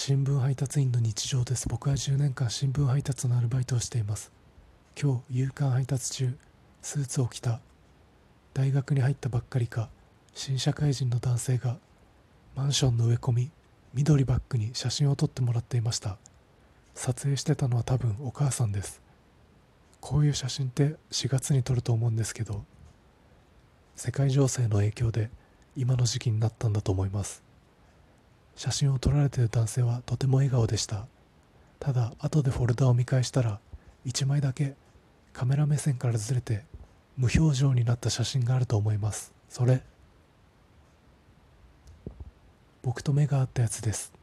新聞配達員の日常です。僕は10年間新聞配達のアルバイトをしています。今日夕刊配達中スーツを着た。大学に入ったばっかりか新社会人の男性がマンションの植え込み緑バッグに写真を撮ってもらっていました。撮影してたのは多分お母さんです。こういう写真って4月に撮ると思うんですけど世界情勢の影響で今の時期になったんだと思います。写真を撮られている男性はとても笑顔でした。ただ後でフォルダを見返したら1枚だけカメラ目線からずれて無表情になった写真があると思います。それ。僕と目が合ったやつです。